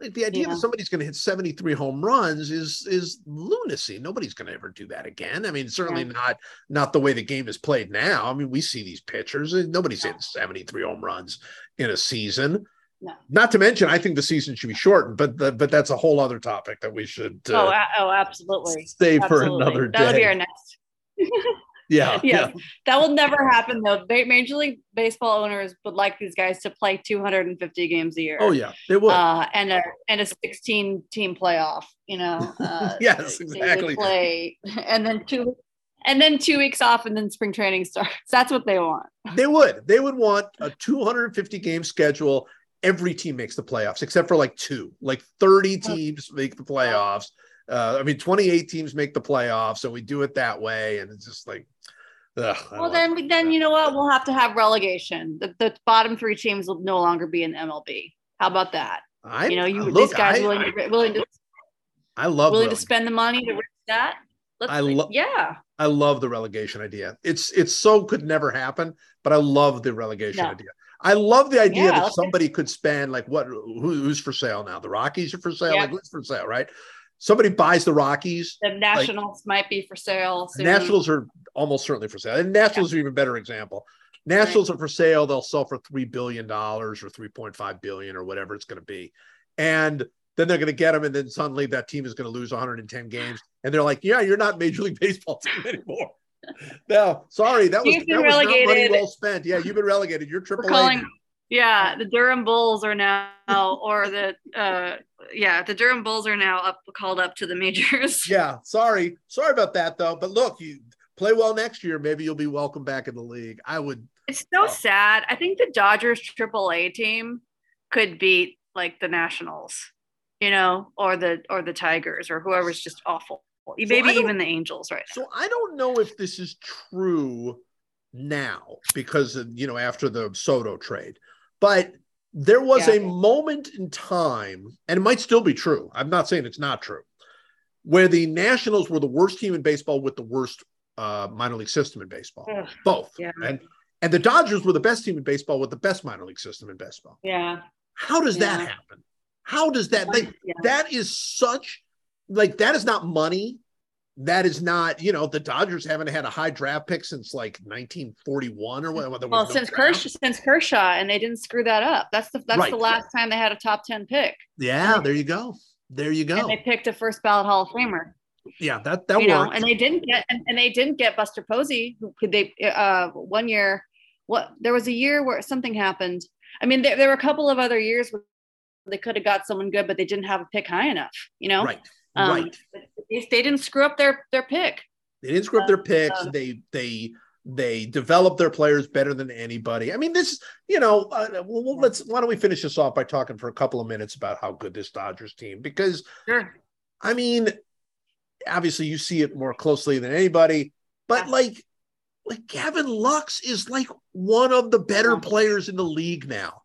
like the idea yeah. that somebody's going to hit 73 home runs is is lunacy. Nobody's going to ever do that again. I mean, certainly yeah. not not the way the game is played now. I mean, we see these pitchers. Nobody's hitting 73 home runs in a season. No. Not to mention, I think the season should be shortened, but the, but that's a whole other topic that we should. Uh, oh, oh, absolutely. Stay for another day. That'll be our next. Yeah, yeah, That will never happen though. Major League Baseball owners would like these guys to play 250 games a year. Oh yeah, they would. Uh, and a and a 16 team playoff. You know. Uh, yes, exactly. Play and then two, and then two weeks off, and then spring training starts. That's what they want. They would. They would want a 250 game schedule. Every team makes the playoffs except for like two. Like 30 teams make the playoffs. Uh, I mean, 28 teams make the playoffs, so we do it that way, and it's just like Ugh, well, then, then you know what? We'll have to have relegation. The, the bottom three teams will no longer be in MLB. How about that? I, you know, you look, these guys I, willing, I, to, willing to. I love willing to spend the money to risk that. Let's I love. Yeah. I love the relegation idea. It's it's so could never happen, but I love the relegation no. idea. I love the idea yeah, that somebody could spend like what who, who's for sale now? The Rockies are for sale. Yeah. Like who's for sale, right? Somebody buys the Rockies. The Nationals like, might be for sale. Soon. Nationals are almost certainly for sale. And Nationals yeah. are even better example. Nationals right. are for sale. They'll sell for three billion dollars or three point five billion or whatever it's going to be, and then they're going to get them, and then suddenly that team is going to lose 110 games, and they're like, "Yeah, you're not Major League Baseball team anymore." no, sorry, that was, that was not money well spent. Yeah, you've been relegated. You're triple A. Yeah, the Durham Bulls are now, or the uh, yeah, the Durham Bulls are now up called up to the majors. Yeah, sorry, sorry about that though. But look, you play well next year, maybe you'll be welcome back in the league. I would. It's so sad. I think the Dodgers AAA team could beat like the Nationals. you know, or the or the Tigers or whoever's just awful. Maybe so even the Angels right now. So I don't know if this is true now because of, you know after the Soto trade, but there was yeah. a moment in time, and it might still be true. I'm not saying it's not true, where the Nationals were the worst team in baseball with the worst uh, minor league system in baseball. Ugh, Both. Yeah. And and the Dodgers were the best team in baseball with the best minor league system in baseball. Yeah. How does yeah. that happen? How does that like yeah. that is such like that is not money. That is not, you know, the Dodgers haven't had a high draft pick since like 1941 or whatever. Well, no since Kershaw, since Kershaw, and they didn't screw that up. That's the that's right. the last time they had a top 10 pick. Yeah, there you go. There you go. And they picked a first ballot Hall of Famer. Yeah, that that you worked. know, and they didn't get and, and they didn't get Buster Posey. Who could they? Uh, one year, what there was a year where something happened. I mean, there, there were a couple of other years where they could have got someone good, but they didn't have a pick high enough. You know, right? Um, right. They, they didn't screw up their their pick. They didn't screw up their picks. Uh, they they they develop their players better than anybody. I mean, this, you know, uh, well, let's why don't we finish this off by talking for a couple of minutes about how good this Dodgers team because, sure. I mean, obviously you see it more closely than anybody, but like, like Gavin Lux is like one of the better players in the league now.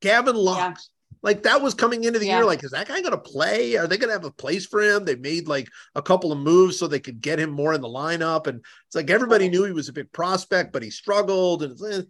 Gavin Lux, like that was coming into the yeah. year. Like, is that guy going to play? Are they going to have a place for him? They made like a couple of moves so they could get him more in the lineup. And it's like everybody knew he was a big prospect, but he struggled. And eh,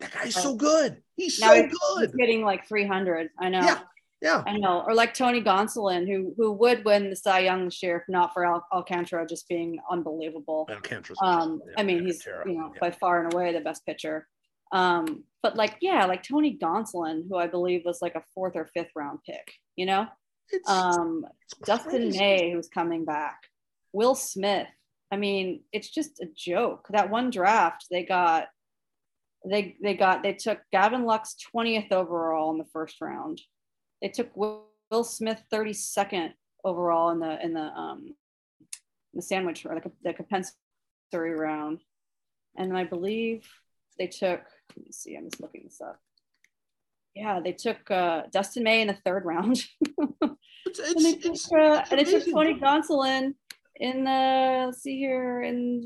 that guy's so good. He's now so he's, good. He's getting like 300. I know. Yeah. Yeah. I know. Or like Tony Gonsolin, who who would win the Cy Young this year if not for Al- Alcantara just being unbelievable. Alcantara. Um, yeah, I mean, he's you know yeah. by far and away the best pitcher. Um, but like, yeah, like Tony Gonsolin, who I believe was like a fourth or fifth round pick, you know? It's, um, it's Dustin May, who's coming back, Will Smith. I mean, it's just a joke. That one draft, they got, they they got, they took Gavin Lux 20th overall in the first round. They took Will, Will Smith 32nd overall in the in the um the sandwich or the, the compensatory round, and I believe they took let me see, I'm just looking this up. Yeah, they took uh, Dustin May in the third round. it's, it's, and, they took, it's, uh, and they took Tony Gonsolin in the, let's see here, in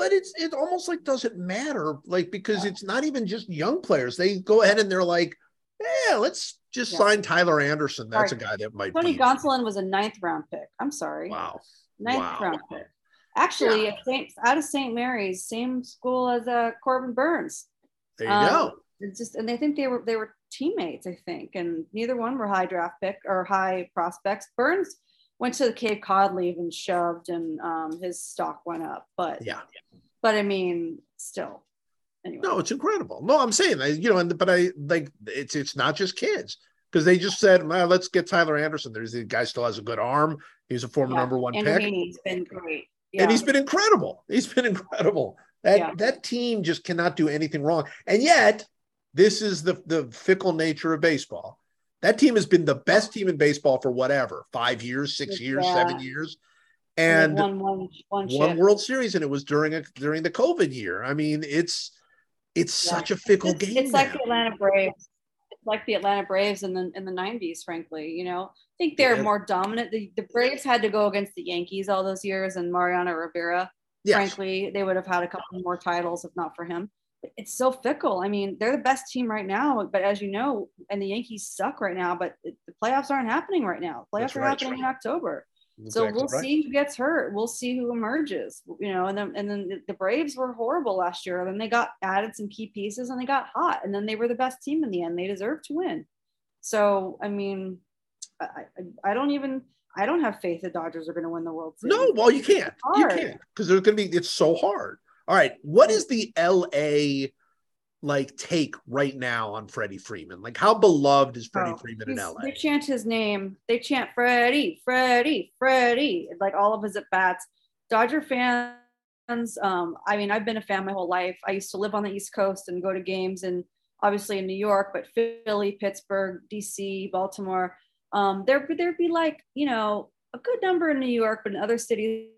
but it's it almost like doesn't matter like because yeah. it's not even just young players they go ahead and they're like yeah let's just yeah. sign tyler anderson that's right. a guy that might tony be. gonsolin was a ninth round pick i'm sorry wow ninth wow. round pick actually yeah. Out of st mary's same school as uh, corbin burnes there you um, go. It's just, and they think they were they were teammates, I think, and neither one were high draft pick or high prospects. Burnes went to the Cape Cod League and shoved, and um, his stock went up. But yeah, but I mean, still. Anyway. No, it's incredible. No, I'm saying, you know, and but I like it's it's not just kids because they just said, well, let's get Tyler Anderson. There's the guy still has a good arm. He's a former yeah. number one and pick. He's been great. Yeah. And he's been incredible. He's been incredible. That yeah. that team just cannot do anything wrong. And yet, this is the the fickle nature of baseball. That team has been the best team in baseball for whatever five years, six years, yeah. seven years, and, and one, one, one World Series, and it was during a during the COVID year. I mean, it's it's yeah. such a fickle it's, game. It's now. like the Atlanta Braves. It's like the Atlanta Braves in the in the '90s. Frankly, you know, I think they're yeah. more dominant. The, the Braves had to go against the Yankees all those years, and Mariano Rivera Yes. Frankly, they would have had a couple more titles if not for him. It's so fickle. I mean, they're the best team right now, but as you know, and the Yankees suck right now. But the playoffs aren't happening right now. Playoffs That's are right, happening right. in October. so we'll right. see who gets hurt. We'll see who emerges. You know, and then and then the Braves were horrible last year. Then they got added some key pieces and they got hot. And then they were the best team in the end. They deserved to win. So I mean, I, I, I don't even I don't have faith the Dodgers are going to win the World Series. No, well, you can't. You can't because there's going to be. It's so hard. All right, what is the LA like take right now on Freddie Freeman? Like, how beloved is Freddie oh, Freeman in LA? They chant his name. They chant Freddie, Freddie, Freddie, like all of his at bats. Dodger fans. Um, I mean, I've been a fan my whole life. I used to live on the East Coast and go to games, and obviously in New York, but Philly, Pittsburgh, DC, Baltimore um, there there'd be like you know a good number in New York, but in other cities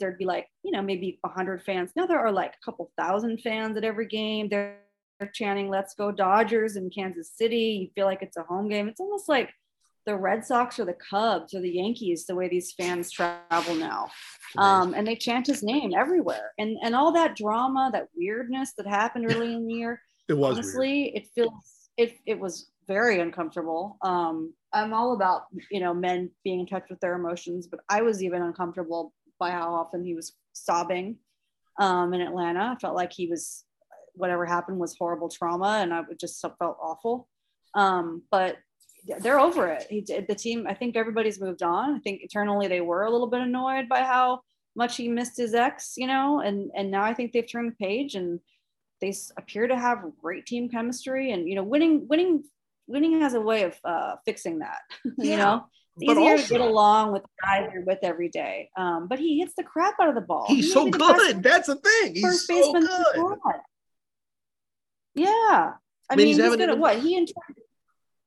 there'd be like you know maybe 100 fans. Now there are like a couple thousand fans at every game. They're, they're chanting "Let's go Dodgers" in Kansas City. You feel like it's a home game. It's almost like the Red Sox or the Cubs or the Yankees the way these fans travel now. Um, and they chant his name everywhere. And and all that drama, that weirdness that happened early in the year. It was honestly, weird. it feels it it was very uncomfortable. Um, I'm all about you know men being in touch with their emotions, but I was even uncomfortable by how often he was sobbing um, in Atlanta. I felt like he was whatever happened was horrible trauma, and I just felt awful. Um, but they're over it. He did the team. I think everybody's moved on. I think internally they were a little bit annoyed by how much he missed his ex, you know, and and now I think they've turned the page and they appear to have great team chemistry and you know winning winning winning has a way of uh, fixing that. Yeah. you know, it's easier also, to get along with the guys you're with every day. Um, but he hits the crap out of the ball. He's he so good. That's the thing. He's so good. Yeah. I, I mean, mean, he's, he's good at what he and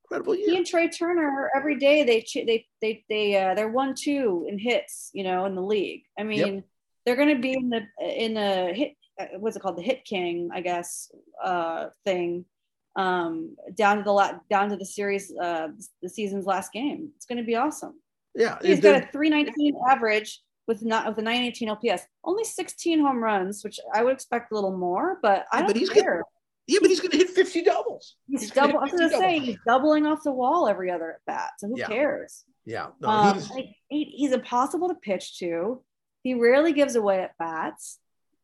incredible year. He and Trea Turner every day they they they they uh, they're one two in hits, you know, in the league. I mean, yep. they're going to be in the in the hit uh, what's it called the hit king, I guess, uh, thing um, down to the la- down to the series uh, the season's last game. It's going to be awesome. Yeah, he's got a 319 average with not with a 918 OPS. Only 16 home runs, which I would expect a little more, but I don't but he's care. Yeah, but he's going to hit 50 doubles. He's, he's double. I was going to say he's doubling off the wall every other at bat. So who yeah. cares? Yeah, no, um, he's... he, he's impossible to pitch to. He rarely gives away at bats.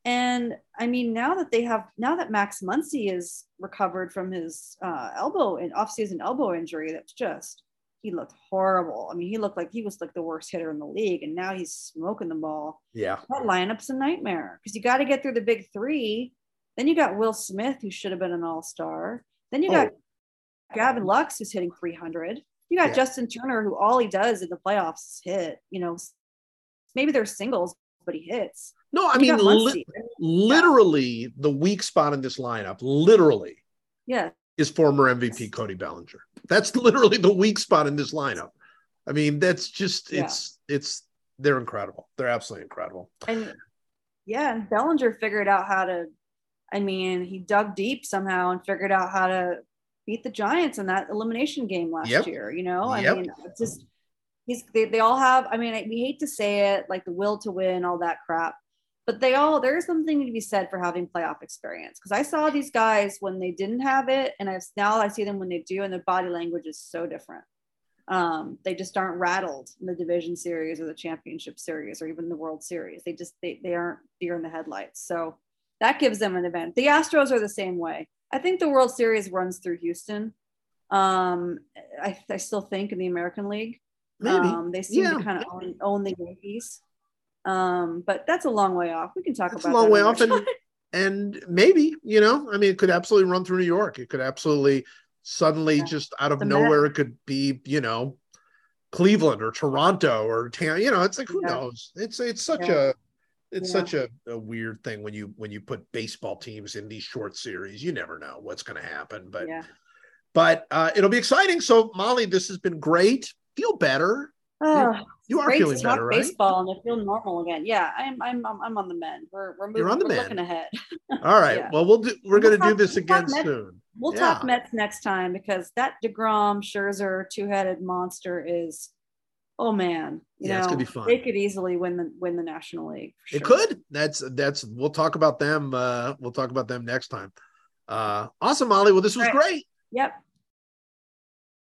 And I mean, now that they have, now that Max Muncy is recovered from his uh, elbow and offseason elbow injury, that's just he looked horrible. I mean, he looked like he was like the worst hitter in the league, and now he's smoking the ball. Yeah, that lineup's a nightmare because you got to get through the big three then you got Will Smith, who should have been an all star. Then you got oh. Gavin Lux, who's hitting 300. You got yeah. Justin Turner, who all he does in the playoffs is hit. You know, maybe they're singles, but he hits. No, I mean, li- literally yeah. the weak spot in this lineup, literally, yeah, is former MVP Cody Bellinger. That's literally the weak spot in this lineup. I mean, that's just it's yeah. it's they're incredible. They're absolutely incredible. And yeah, and Bellinger figured out how to I mean, he dug deep somehow and figured out how to beat the Giants in that elimination game last yep. year. You know, yep. I mean, it's just he's they, they all have. I mean, we hate to say it, like the will to win, all that crap, but they all there is something to be said for having playoff experience. Because I saw these guys when they didn't have it, and I now I see them when they do, and their body language is so different. Um, they just aren't rattled in the division series or the championship series or even the World Series. They just they they aren't deer in the headlights. So that gives them an event. The Astros are the same way. I think the World Series runs through Houston. Um, I, I still think in the American League. Maybe. Um, they seem yeah. to kind of own, own, the Yankees. Um, but that's a long way off. We can talk that's about a long way off, and, and maybe you know, I mean, it could absolutely run through New York. It could absolutely suddenly yeah. just out of the nowhere, Met. it could be you know, Cleveland or Toronto or you know, it's like who yeah. knows? It's it's such a it's yeah. such a, a, weird thing when you when you put baseball teams in these short series you never know what's going to happen but yeah. but uh, it'll be exciting so molly this has been great feel better oh, you are feeling better right baseball and I feel normal again yeah i'm i'm i'm on the mend we're we're moving You're on the we're mend. looking ahead all right yeah. well we'll do we're going to do this we'll again soon we'll talk mets next time because that DeGrom Scherzer two-headed monster is oh man, you yeah, know, it's gonna be fun. They could easily win the win the National League. Sure. It could. That's that's. We'll talk about them. Uh, we'll talk about them next time. Uh, awesome, Molly. Well, this was right. great. Yep.